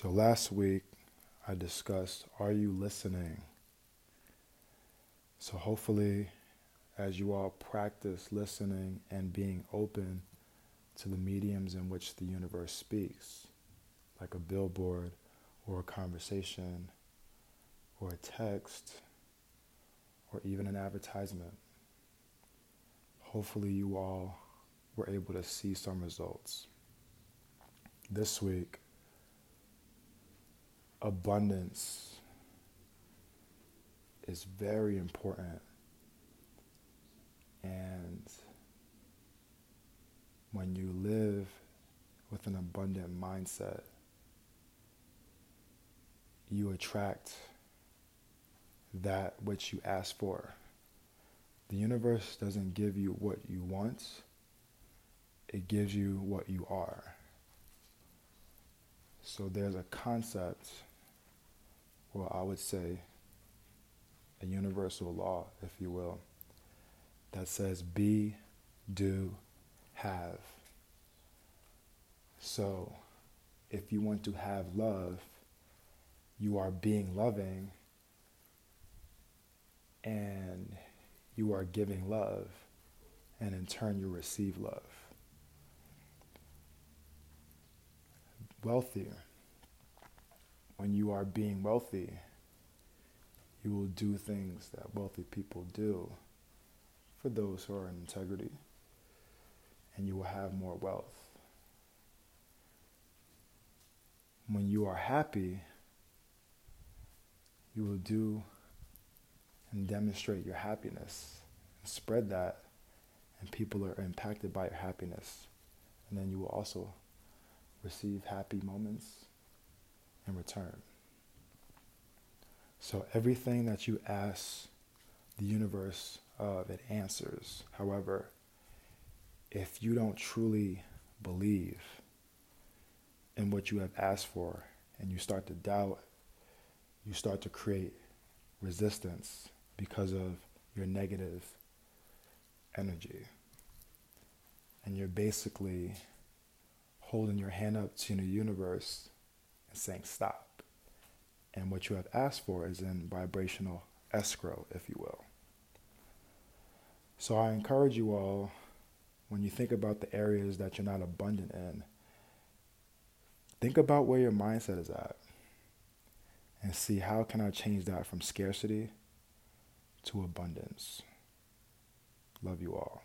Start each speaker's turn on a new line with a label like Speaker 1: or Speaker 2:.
Speaker 1: So last week I discussed Are you listening? So hopefully, as you all practice listening and being open to the mediums in which the universe speaks, like a billboard or a conversation or a text or even an advertisement, hopefully you all were able to see some results. This week, abundance is very important. And when you live with an abundant mindset, you attract that which you ask for. The universe doesn't give you what you want, it gives you what you are. So there's a concept well, I would say a universal law, if you will, that says be, do, have. So if you want to have love, you are being loving and you are giving love, and in turn, you receive love. Wealthier when you are being wealthy, you will do things that wealthy people do for those who are in integrity, and you will have more wealth. When you are happy, you will do and demonstrate your happiness and spread that, and people are impacted by your happiness. And then you will also receive happy moments in return. So everything that you ask the universe uh, of, it answers. However, if you don't truly believe in what you have asked for and you start to doubt, you start to create resistance because of your negative energy. And you're basically holding your hand up to the universe and saying stop. And what you have asked for is in vibrational escrow, if you will. So I encourage you all, when you think about the areas that you're not abundant in, think about where your mindset is at and see how can I change that from scarcity to abundance. Love you all.